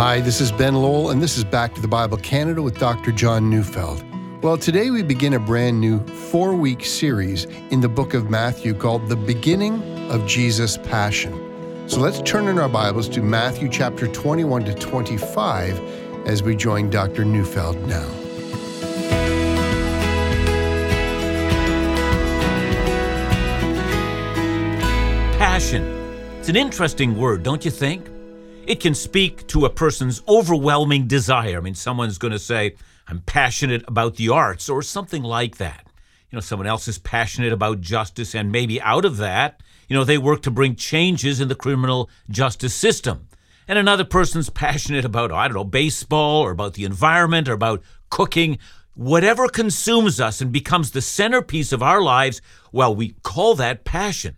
Hi, this is Ben Lowell, and this is Back to the Bible Canada with Dr. John Neufeld. Well, today we begin a brand new four week series in the book of Matthew called The Beginning of Jesus' Passion. So let's turn in our Bibles to Matthew chapter 21 to 25 as we join Dr. Neufeld now. Passion. It's an interesting word, don't you think? It can speak to a person's overwhelming desire. I mean, someone's going to say, I'm passionate about the arts or something like that. You know, someone else is passionate about justice, and maybe out of that, you know, they work to bring changes in the criminal justice system. And another person's passionate about, I don't know, baseball or about the environment or about cooking. Whatever consumes us and becomes the centerpiece of our lives, well, we call that passion.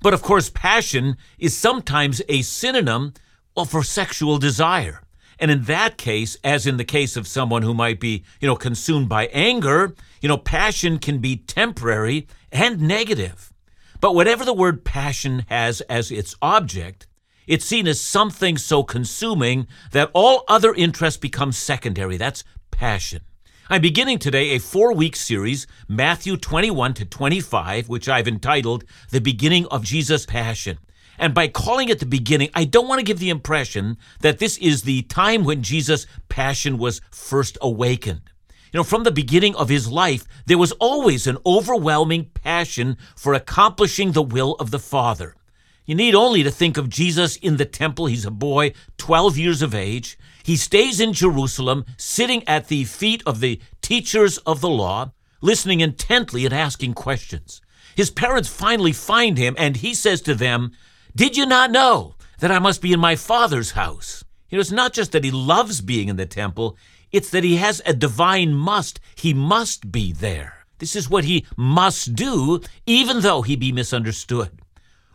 But of course, passion is sometimes a synonym well, for sexual desire. And in that case, as in the case of someone who might be, you know, consumed by anger, you know, passion can be temporary and negative. But whatever the word passion has as its object, it's seen as something so consuming that all other interests become secondary. That's passion. I'm beginning today a four week series, Matthew 21 to 25, which I've entitled The Beginning of Jesus' Passion. And by calling it the beginning, I don't want to give the impression that this is the time when Jesus' passion was first awakened. You know, from the beginning of his life, there was always an overwhelming passion for accomplishing the will of the Father. You need only to think of Jesus in the temple. He's a boy, 12 years of age. He stays in Jerusalem, sitting at the feet of the teachers of the law, listening intently and asking questions. His parents finally find him, and he says to them, did you not know that I must be in my Father's house? You know, it's not just that he loves being in the temple, it's that he has a divine must. He must be there. This is what he must do, even though he be misunderstood.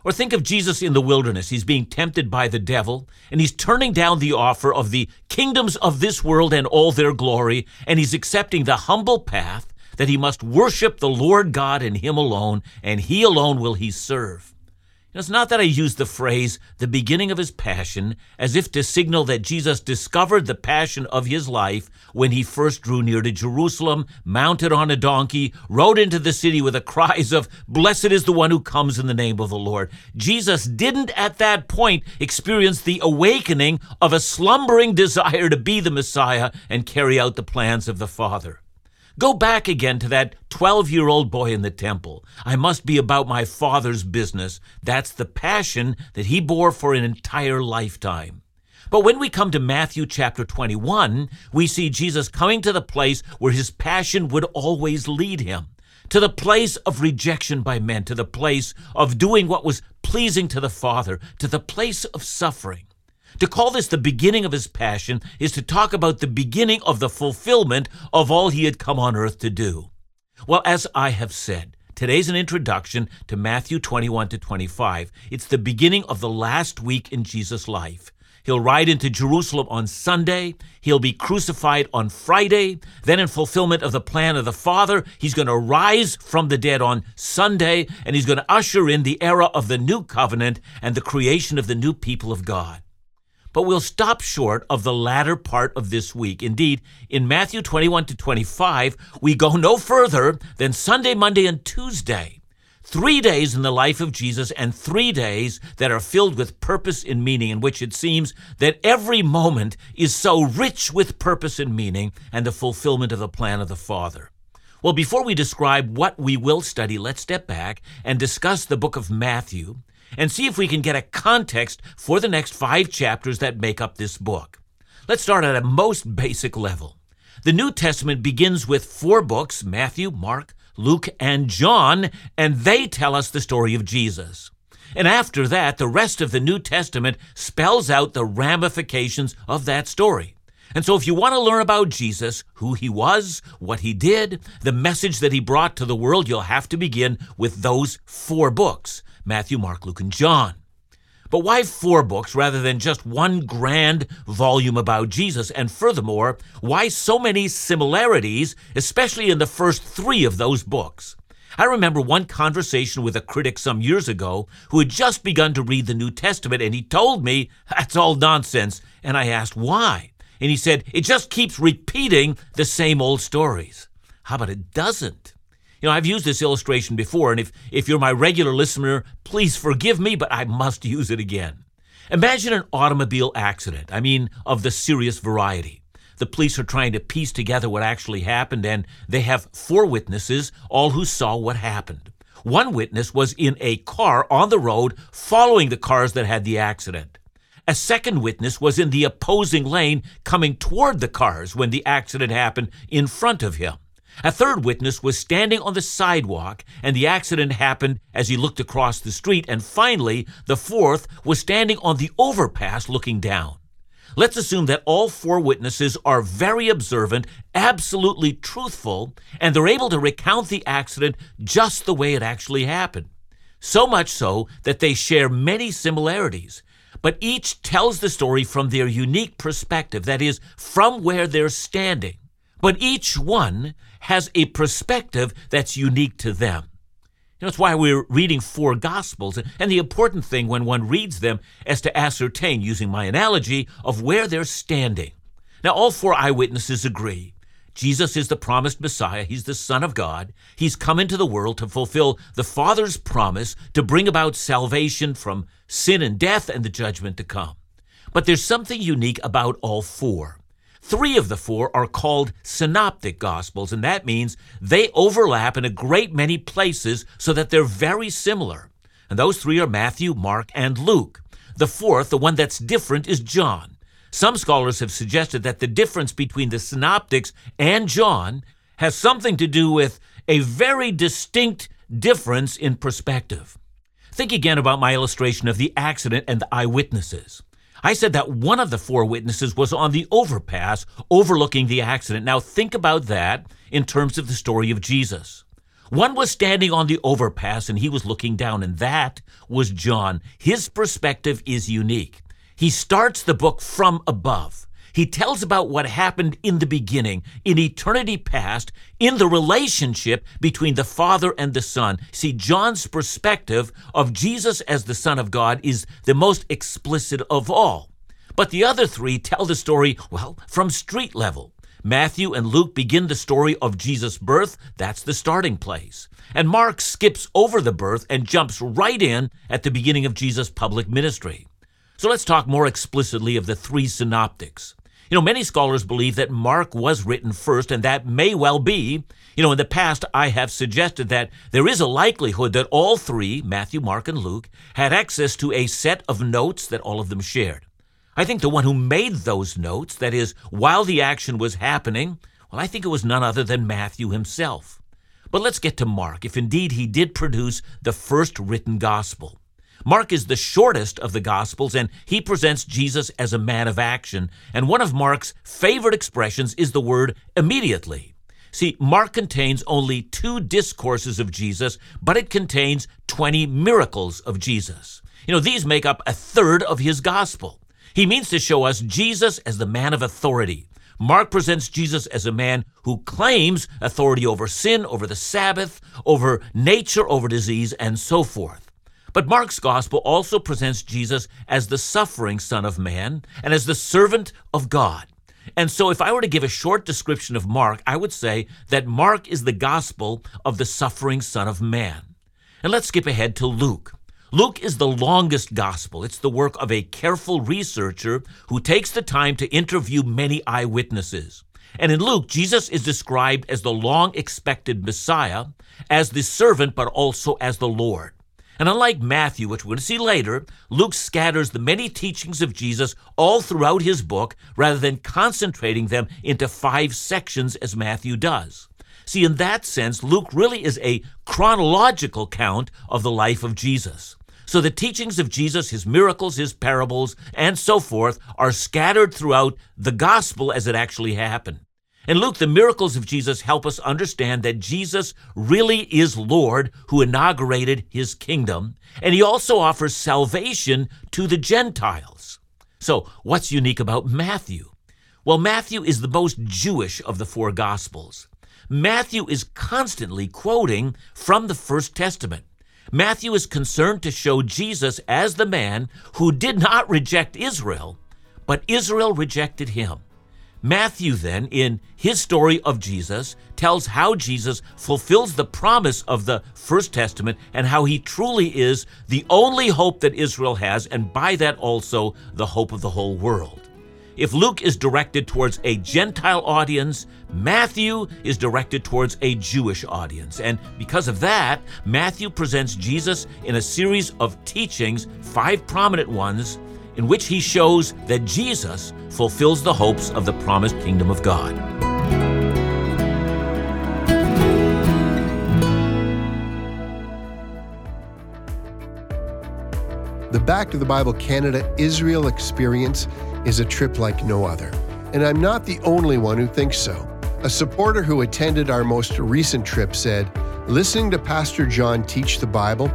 Or think of Jesus in the wilderness. He's being tempted by the devil, and he's turning down the offer of the kingdoms of this world and all their glory, and he's accepting the humble path that he must worship the Lord God and him alone, and he alone will he serve. It's not that I use the phrase, the beginning of his passion, as if to signal that Jesus discovered the passion of his life when he first drew near to Jerusalem, mounted on a donkey, rode into the city with the cries of, Blessed is the one who comes in the name of the Lord. Jesus didn't at that point experience the awakening of a slumbering desire to be the Messiah and carry out the plans of the Father. Go back again to that 12 year old boy in the temple. I must be about my father's business. That's the passion that he bore for an entire lifetime. But when we come to Matthew chapter 21, we see Jesus coming to the place where his passion would always lead him to the place of rejection by men, to the place of doing what was pleasing to the Father, to the place of suffering. To call this the beginning of his passion is to talk about the beginning of the fulfillment of all he had come on earth to do. Well, as I have said, today's an introduction to Matthew 21 to 25. It's the beginning of the last week in Jesus' life. He'll ride into Jerusalem on Sunday. He'll be crucified on Friday. Then, in fulfillment of the plan of the Father, he's going to rise from the dead on Sunday, and he's going to usher in the era of the new covenant and the creation of the new people of God. But we'll stop short of the latter part of this week. Indeed, in Matthew 21 to 25, we go no further than Sunday, Monday, and Tuesday. Three days in the life of Jesus, and three days that are filled with purpose and meaning, in which it seems that every moment is so rich with purpose and meaning and the fulfillment of the plan of the Father. Well, before we describe what we will study, let's step back and discuss the book of Matthew and see if we can get a context for the next five chapters that make up this book. Let's start at a most basic level. The New Testament begins with four books Matthew, Mark, Luke, and John, and they tell us the story of Jesus. And after that, the rest of the New Testament spells out the ramifications of that story. And so, if you want to learn about Jesus, who he was, what he did, the message that he brought to the world, you'll have to begin with those four books Matthew, Mark, Luke, and John. But why four books rather than just one grand volume about Jesus? And furthermore, why so many similarities, especially in the first three of those books? I remember one conversation with a critic some years ago who had just begun to read the New Testament, and he told me, That's all nonsense. And I asked, Why? And he said, It just keeps repeating the same old stories. How about it doesn't? You know, I've used this illustration before, and if, if you're my regular listener, please forgive me, but I must use it again. Imagine an automobile accident, I mean, of the serious variety. The police are trying to piece together what actually happened, and they have four witnesses, all who saw what happened. One witness was in a car on the road following the cars that had the accident. A second witness was in the opposing lane coming toward the cars when the accident happened in front of him. A third witness was standing on the sidewalk, and the accident happened as he looked across the street. And finally, the fourth was standing on the overpass looking down. Let's assume that all four witnesses are very observant, absolutely truthful, and they're able to recount the accident just the way it actually happened. So much so that they share many similarities, but each tells the story from their unique perspective, that is, from where they're standing. But each one has a perspective that's unique to them. You know, that's why we're reading four Gospels, and the important thing when one reads them is to ascertain, using my analogy, of where they're standing. Now, all four eyewitnesses agree. Jesus is the promised Messiah. He's the Son of God. He's come into the world to fulfill the Father's promise to bring about salvation from sin and death and the judgment to come. But there's something unique about all four. Three of the four are called synoptic gospels, and that means they overlap in a great many places so that they're very similar. And those three are Matthew, Mark, and Luke. The fourth, the one that's different, is John. Some scholars have suggested that the difference between the synoptics and John has something to do with a very distinct difference in perspective. Think again about my illustration of the accident and the eyewitnesses. I said that one of the four witnesses was on the overpass overlooking the accident. Now, think about that in terms of the story of Jesus. One was standing on the overpass and he was looking down, and that was John. His perspective is unique. He starts the book from above. He tells about what happened in the beginning, in eternity past, in the relationship between the Father and the Son. See, John's perspective of Jesus as the Son of God is the most explicit of all. But the other three tell the story, well, from street level. Matthew and Luke begin the story of Jesus' birth. That's the starting place. And Mark skips over the birth and jumps right in at the beginning of Jesus' public ministry. So let's talk more explicitly of the three synoptics. You know, many scholars believe that Mark was written first, and that may well be. You know, in the past, I have suggested that there is a likelihood that all three, Matthew, Mark, and Luke, had access to a set of notes that all of them shared. I think the one who made those notes, that is, while the action was happening, well, I think it was none other than Matthew himself. But let's get to Mark, if indeed he did produce the first written gospel. Mark is the shortest of the Gospels, and he presents Jesus as a man of action. And one of Mark's favorite expressions is the word immediately. See, Mark contains only two discourses of Jesus, but it contains 20 miracles of Jesus. You know, these make up a third of his gospel. He means to show us Jesus as the man of authority. Mark presents Jesus as a man who claims authority over sin, over the Sabbath, over nature, over disease, and so forth. But Mark's gospel also presents Jesus as the suffering Son of Man and as the servant of God. And so, if I were to give a short description of Mark, I would say that Mark is the gospel of the suffering Son of Man. And let's skip ahead to Luke. Luke is the longest gospel. It's the work of a careful researcher who takes the time to interview many eyewitnesses. And in Luke, Jesus is described as the long expected Messiah, as the servant, but also as the Lord. And unlike Matthew, which we're going to see later, Luke scatters the many teachings of Jesus all throughout his book rather than concentrating them into five sections as Matthew does. See, in that sense, Luke really is a chronological count of the life of Jesus. So the teachings of Jesus, his miracles, his parables, and so forth are scattered throughout the gospel as it actually happened. In Luke, the miracles of Jesus help us understand that Jesus really is Lord who inaugurated his kingdom, and he also offers salvation to the Gentiles. So, what's unique about Matthew? Well, Matthew is the most Jewish of the four Gospels. Matthew is constantly quoting from the First Testament. Matthew is concerned to show Jesus as the man who did not reject Israel, but Israel rejected him. Matthew, then, in his story of Jesus, tells how Jesus fulfills the promise of the First Testament and how he truly is the only hope that Israel has, and by that also the hope of the whole world. If Luke is directed towards a Gentile audience, Matthew is directed towards a Jewish audience. And because of that, Matthew presents Jesus in a series of teachings, five prominent ones, in which he shows that Jesus fulfills the hopes of the promised kingdom of God. The Back to the Bible Canada Israel experience is a trip like no other. And I'm not the only one who thinks so. A supporter who attended our most recent trip said, Listening to Pastor John teach the Bible,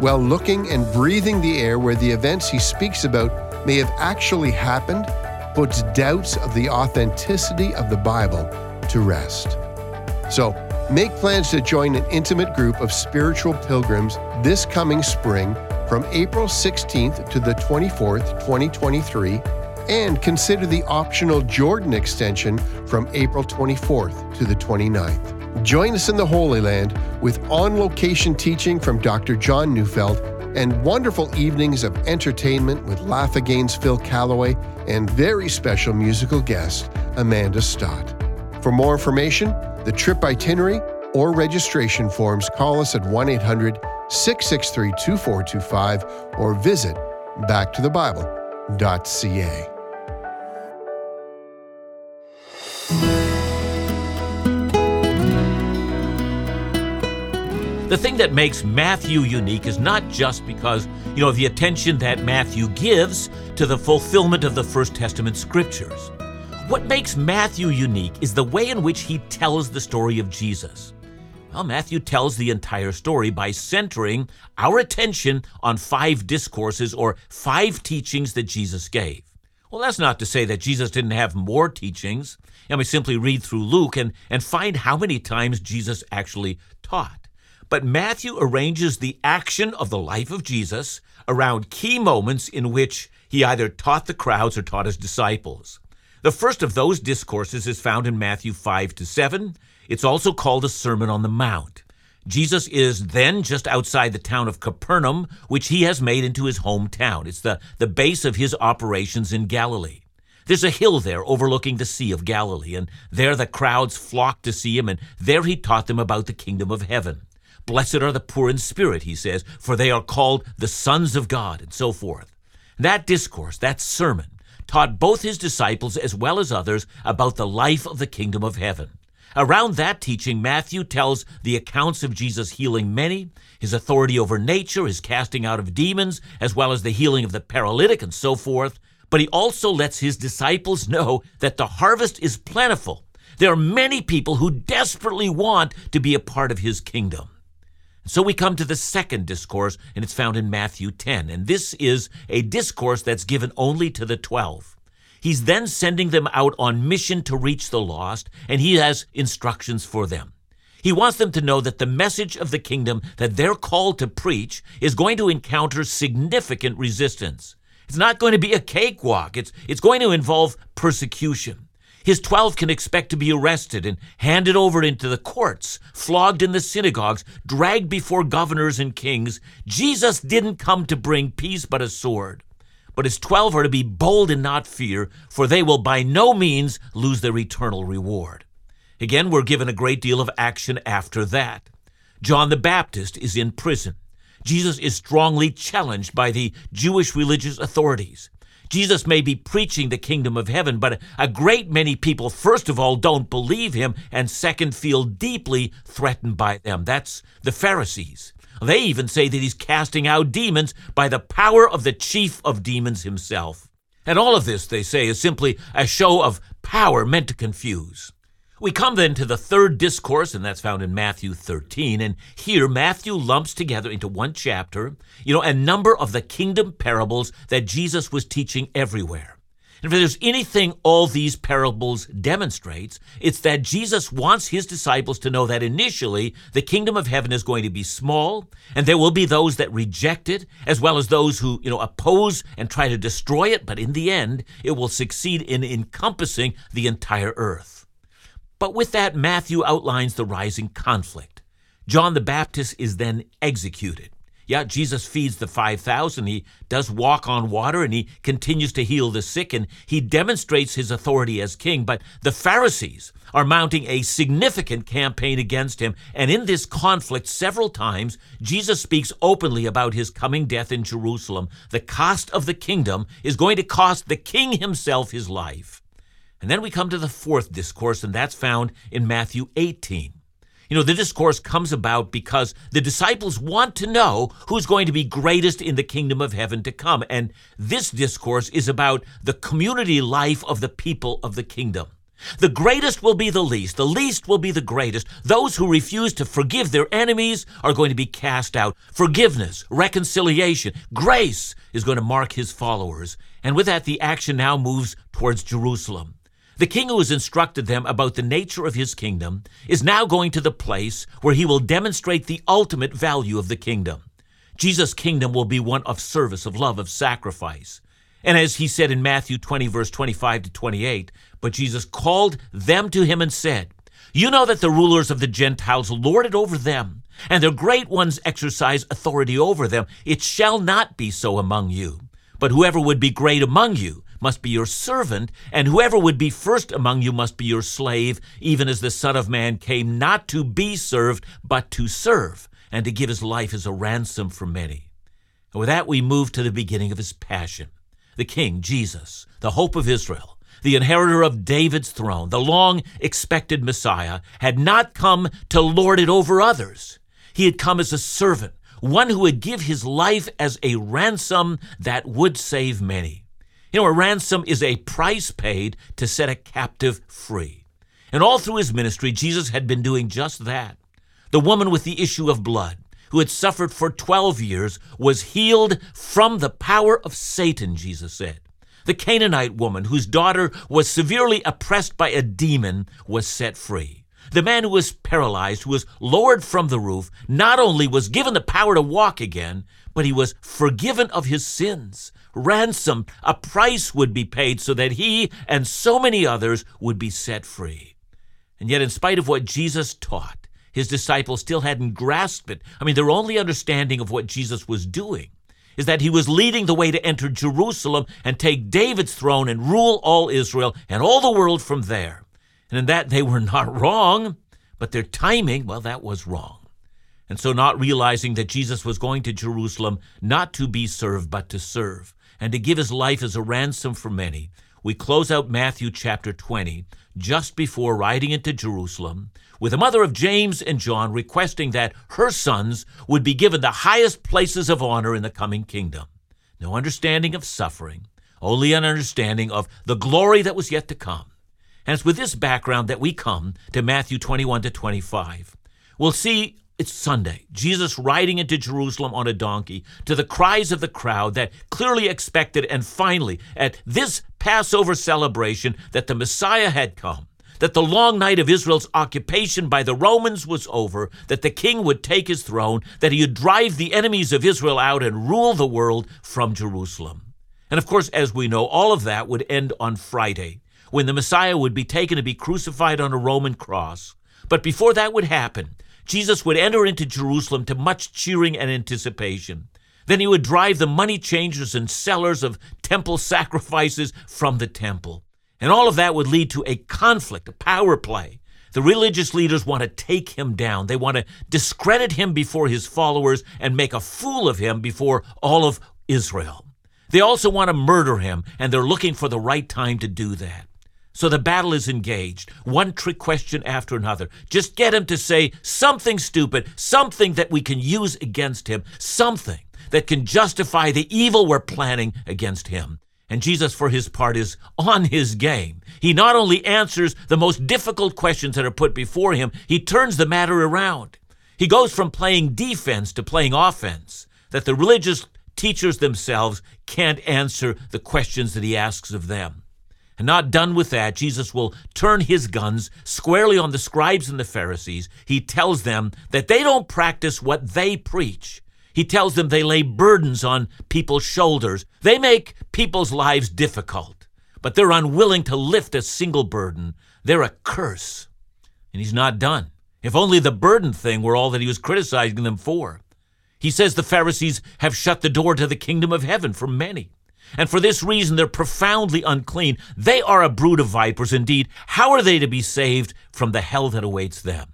while looking and breathing the air where the events he speaks about may have actually happened, puts doubts of the authenticity of the Bible to rest. So, make plans to join an intimate group of spiritual pilgrims this coming spring from April 16th to the 24th, 2023, and consider the optional Jordan extension from April 24th to the 29th. Join us in the Holy Land with on location teaching from Dr. John Neufeld and wonderful evenings of entertainment with Laugh Again's Phil Callaway and very special musical guest, Amanda Stott. For more information, the trip itinerary, or registration forms, call us at 1 800 663 2425 or visit backtothebible.ca. The thing that makes Matthew unique is not just because, you know, the attention that Matthew gives to the fulfillment of the First Testament scriptures. What makes Matthew unique is the way in which he tells the story of Jesus. Well, Matthew tells the entire story by centering our attention on five discourses or five teachings that Jesus gave. Well, that's not to say that Jesus didn't have more teachings. And we simply read through Luke and, and find how many times Jesus actually taught. But Matthew arranges the action of the life of Jesus around key moments in which he either taught the crowds or taught his disciples. The first of those discourses is found in Matthew 5 to 7. It's also called a Sermon on the Mount. Jesus is then just outside the town of Capernaum, which he has made into his hometown. It's the, the base of his operations in Galilee. There's a hill there overlooking the Sea of Galilee, and there the crowds flocked to see him, and there he taught them about the kingdom of heaven. Blessed are the poor in spirit, he says, for they are called the sons of God, and so forth. That discourse, that sermon, taught both his disciples as well as others about the life of the kingdom of heaven. Around that teaching, Matthew tells the accounts of Jesus healing many, his authority over nature, his casting out of demons, as well as the healing of the paralytic and so forth. But he also lets his disciples know that the harvest is plentiful. There are many people who desperately want to be a part of his kingdom. So we come to the second discourse, and it's found in Matthew 10. And this is a discourse that's given only to the 12. He's then sending them out on mission to reach the lost, and he has instructions for them. He wants them to know that the message of the kingdom that they're called to preach is going to encounter significant resistance. It's not going to be a cakewalk. It's, it's going to involve persecution. His twelve can expect to be arrested and handed over into the courts, flogged in the synagogues, dragged before governors and kings. Jesus didn't come to bring peace but a sword. But his twelve are to be bold and not fear, for they will by no means lose their eternal reward. Again, we're given a great deal of action after that. John the Baptist is in prison. Jesus is strongly challenged by the Jewish religious authorities. Jesus may be preaching the kingdom of heaven, but a great many people, first of all, don't believe him, and second, feel deeply threatened by them. That's the Pharisees. They even say that he's casting out demons by the power of the chief of demons himself. And all of this, they say, is simply a show of power meant to confuse. We come then to the third discourse, and that's found in Matthew 13. And here, Matthew lumps together into one chapter, you know, a number of the kingdom parables that Jesus was teaching everywhere. And if there's anything all these parables demonstrates, it's that Jesus wants his disciples to know that initially the kingdom of heaven is going to be small, and there will be those that reject it, as well as those who, you know, oppose and try to destroy it, but in the end, it will succeed in encompassing the entire earth. But with that, Matthew outlines the rising conflict. John the Baptist is then executed. Yeah, Jesus feeds the 5,000. He does walk on water and he continues to heal the sick and he demonstrates his authority as king. But the Pharisees are mounting a significant campaign against him. And in this conflict, several times, Jesus speaks openly about his coming death in Jerusalem. The cost of the kingdom is going to cost the king himself his life. And then we come to the fourth discourse, and that's found in Matthew 18. You know, the discourse comes about because the disciples want to know who's going to be greatest in the kingdom of heaven to come. And this discourse is about the community life of the people of the kingdom. The greatest will be the least, the least will be the greatest. Those who refuse to forgive their enemies are going to be cast out. Forgiveness, reconciliation, grace is going to mark his followers. And with that, the action now moves towards Jerusalem. The king who has instructed them about the nature of his kingdom is now going to the place where he will demonstrate the ultimate value of the kingdom. Jesus' kingdom will be one of service, of love, of sacrifice. And as he said in Matthew 20, verse 25 to 28, but Jesus called them to him and said, You know that the rulers of the Gentiles lord it over them, and their great ones exercise authority over them. It shall not be so among you. But whoever would be great among you must be your servant, and whoever would be first among you must be your slave, even as the Son of Man came not to be served, but to serve, and to give his life as a ransom for many. And with that, we move to the beginning of his passion. The King, Jesus, the hope of Israel, the inheritor of David's throne, the long expected Messiah, had not come to lord it over others. He had come as a servant, one who would give his life as a ransom that would save many. You know, a ransom is a price paid to set a captive free. And all through his ministry, Jesus had been doing just that. The woman with the issue of blood, who had suffered for 12 years, was healed from the power of Satan, Jesus said. The Canaanite woman, whose daughter was severely oppressed by a demon, was set free. The man who was paralyzed, who was lowered from the roof, not only was given the power to walk again, but he was forgiven of his sins ransom, a price would be paid so that he and so many others would be set free. And yet, in spite of what Jesus taught, his disciples still hadn't grasped it. I mean, their only understanding of what Jesus was doing is that he was leading the way to enter Jerusalem and take David's throne and rule all Israel and all the world from there. And in that, they were not wrong, but their timing, well, that was wrong. And so, not realizing that Jesus was going to Jerusalem not to be served, but to serve, and to give his life as a ransom for many, we close out Matthew chapter 20 just before riding into Jerusalem with the mother of James and John requesting that her sons would be given the highest places of honor in the coming kingdom. No understanding of suffering, only an understanding of the glory that was yet to come. And it's with this background that we come to Matthew 21 to 25. We'll see it's Sunday. Jesus riding into Jerusalem on a donkey to the cries of the crowd that clearly expected, and finally, at this Passover celebration, that the Messiah had come, that the long night of Israel's occupation by the Romans was over, that the king would take his throne, that he would drive the enemies of Israel out and rule the world from Jerusalem. And of course, as we know, all of that would end on Friday, when the Messiah would be taken to be crucified on a Roman cross. But before that would happen, Jesus would enter into Jerusalem to much cheering and anticipation. Then he would drive the money changers and sellers of temple sacrifices from the temple. And all of that would lead to a conflict, a power play. The religious leaders want to take him down. They want to discredit him before his followers and make a fool of him before all of Israel. They also want to murder him, and they're looking for the right time to do that. So the battle is engaged, one trick question after another. Just get him to say something stupid, something that we can use against him, something that can justify the evil we're planning against him. And Jesus, for his part, is on his game. He not only answers the most difficult questions that are put before him, he turns the matter around. He goes from playing defense to playing offense, that the religious teachers themselves can't answer the questions that he asks of them. And not done with that, Jesus will turn his guns squarely on the scribes and the Pharisees. He tells them that they don't practice what they preach. He tells them they lay burdens on people's shoulders. They make people's lives difficult, but they're unwilling to lift a single burden. They're a curse. And he's not done. If only the burden thing were all that he was criticizing them for. He says the Pharisees have shut the door to the kingdom of heaven for many. And for this reason, they're profoundly unclean. They are a brood of vipers indeed. How are they to be saved from the hell that awaits them?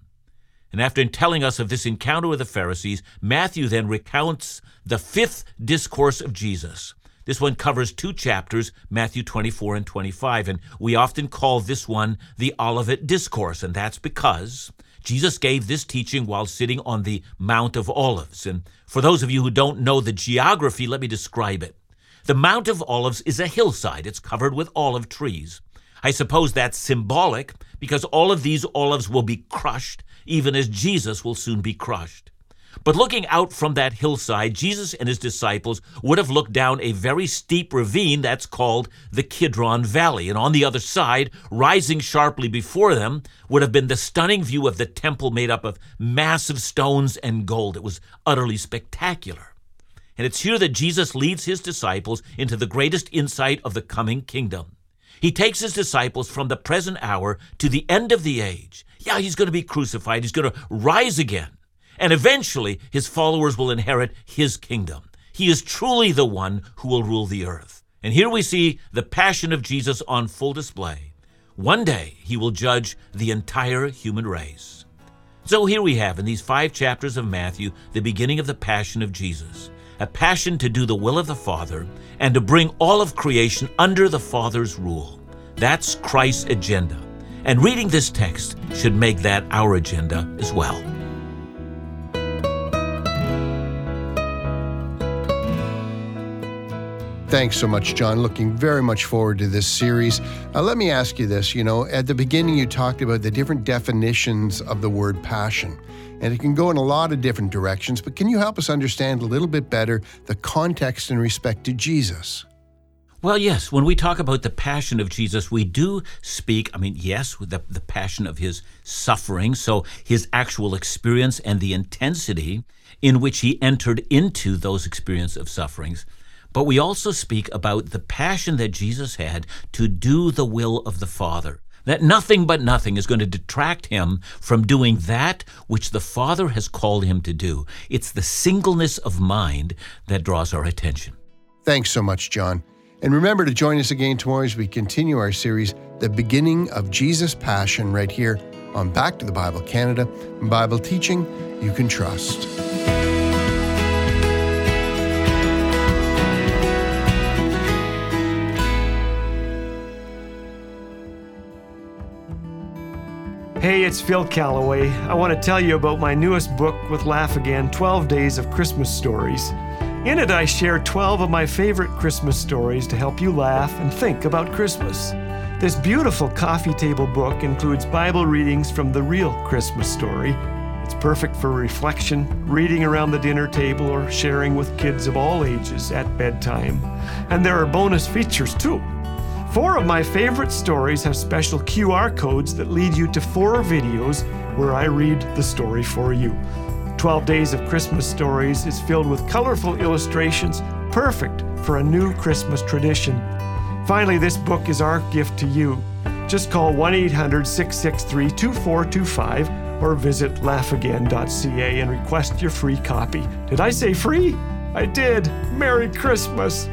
And after telling us of this encounter with the Pharisees, Matthew then recounts the fifth discourse of Jesus. This one covers two chapters, Matthew 24 and 25, and we often call this one the Olivet Discourse, and that's because Jesus gave this teaching while sitting on the Mount of Olives. And for those of you who don't know the geography, let me describe it. The Mount of Olives is a hillside. It's covered with olive trees. I suppose that's symbolic because all of these olives will be crushed, even as Jesus will soon be crushed. But looking out from that hillside, Jesus and his disciples would have looked down a very steep ravine that's called the Kidron Valley. And on the other side, rising sharply before them, would have been the stunning view of the temple made up of massive stones and gold. It was utterly spectacular. And it's here that Jesus leads his disciples into the greatest insight of the coming kingdom. He takes his disciples from the present hour to the end of the age. Yeah, he's going to be crucified, he's going to rise again, and eventually his followers will inherit his kingdom. He is truly the one who will rule the earth. And here we see the passion of Jesus on full display. One day he will judge the entire human race. So here we have in these five chapters of Matthew the beginning of the passion of Jesus a passion to do the will of the Father and to bring all of creation under the Father's rule. That's Christ's agenda. And reading this text should make that our agenda as well. Thanks so much, John. Looking very much forward to this series. Uh, let me ask you this. You know, at the beginning, you talked about the different definitions of the word passion and it can go in a lot of different directions. But can you help us understand a little bit better the context in respect to Jesus? Well, yes. When we talk about the passion of Jesus, we do speak, I mean, yes, the, the passion of his suffering, so his actual experience and the intensity in which he entered into those experiences of sufferings. But we also speak about the passion that Jesus had to do the will of the Father that nothing but nothing is going to detract him from doing that which the Father has called him to do. It's the singleness of mind that draws our attention. Thanks so much, John. And remember to join us again tomorrow as we continue our series, The Beginning of Jesus' Passion, right here on Back to the Bible Canada, Bible teaching you can trust. Hey, it's Phil Callaway. I want to tell you about my newest book with Laugh Again 12 Days of Christmas Stories. In it, I share 12 of my favorite Christmas stories to help you laugh and think about Christmas. This beautiful coffee table book includes Bible readings from the real Christmas story. It's perfect for reflection, reading around the dinner table, or sharing with kids of all ages at bedtime. And there are bonus features too. Four of my favorite stories have special QR codes that lead you to four videos where I read the story for you. 12 Days of Christmas Stories is filled with colorful illustrations, perfect for a new Christmas tradition. Finally, this book is our gift to you. Just call 1 800 663 2425 or visit laughagain.ca and request your free copy. Did I say free? I did. Merry Christmas!